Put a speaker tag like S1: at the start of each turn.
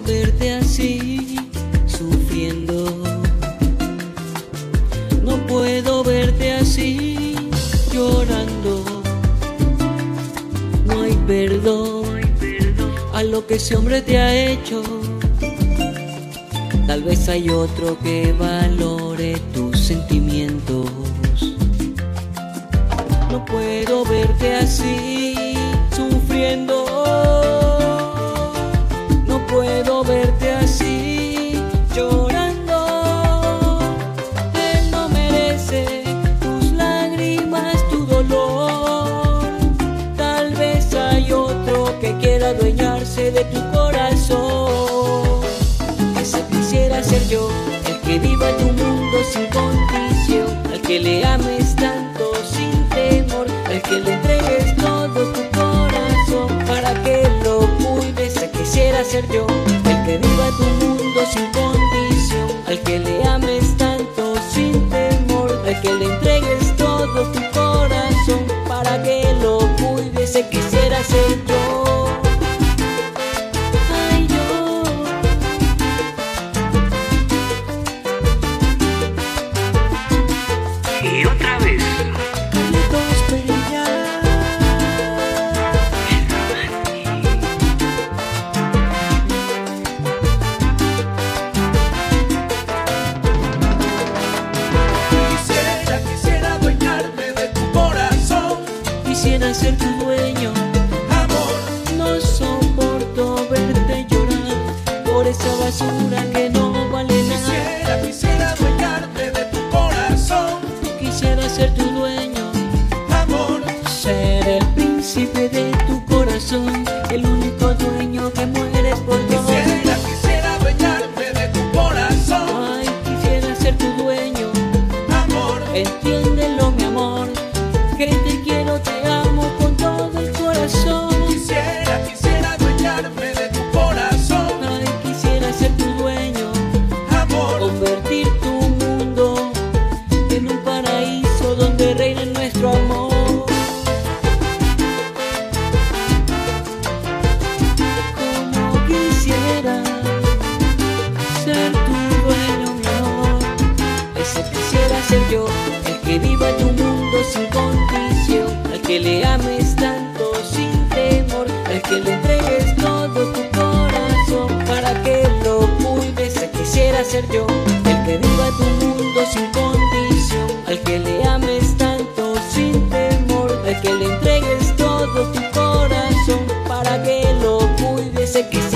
S1: verte así, sufriendo. No puedo verte así, llorando. No hay perdón a lo que ese hombre te ha hecho. Tal vez hay otro que valore tus sentimientos. No puedo verte así, sufriendo. Verte así, llorando. Él no merece tus lágrimas, tu dolor. Tal vez hay otro que quiera adueñarse de tu corazón. Ese quisiera ser yo, el que viva en tu mundo sin condición, al que le ames tanto sin temor, al que le entregues todo tu corazón para que lo cuides. Quisiera ser yo, Ese quisiera ser yo. Ay, yo.
S2: Y otra vez.
S1: Carlitos Peña.
S3: Quisiera, quisiera adueñarme de tu corazón,
S1: Quisiera ser tu dueño, basura que no vale nada.
S3: Quisiera, quisiera adueñarme de tu corazón,
S1: Quisiera ser tu dueño,
S3: amor.
S1: ser el príncipe de tu corazón, el único dueño que muere por dos.
S3: Quisiera, quisiera adueñarme de tu corazón,
S1: Ay, quisiera ser tu dueño,
S3: amor.
S1: entiéndelo mi amor, que te quiero, te amo donde reine nuestro amor. Como quisiera ser tu dueño, mi amor. Ese quisiera ser yo, el que viva tu mundo sin condición, al que le ames tanto sin temor, al que le entregues todo tu corazón para que lo cuides. Ese quisiera ser yo, que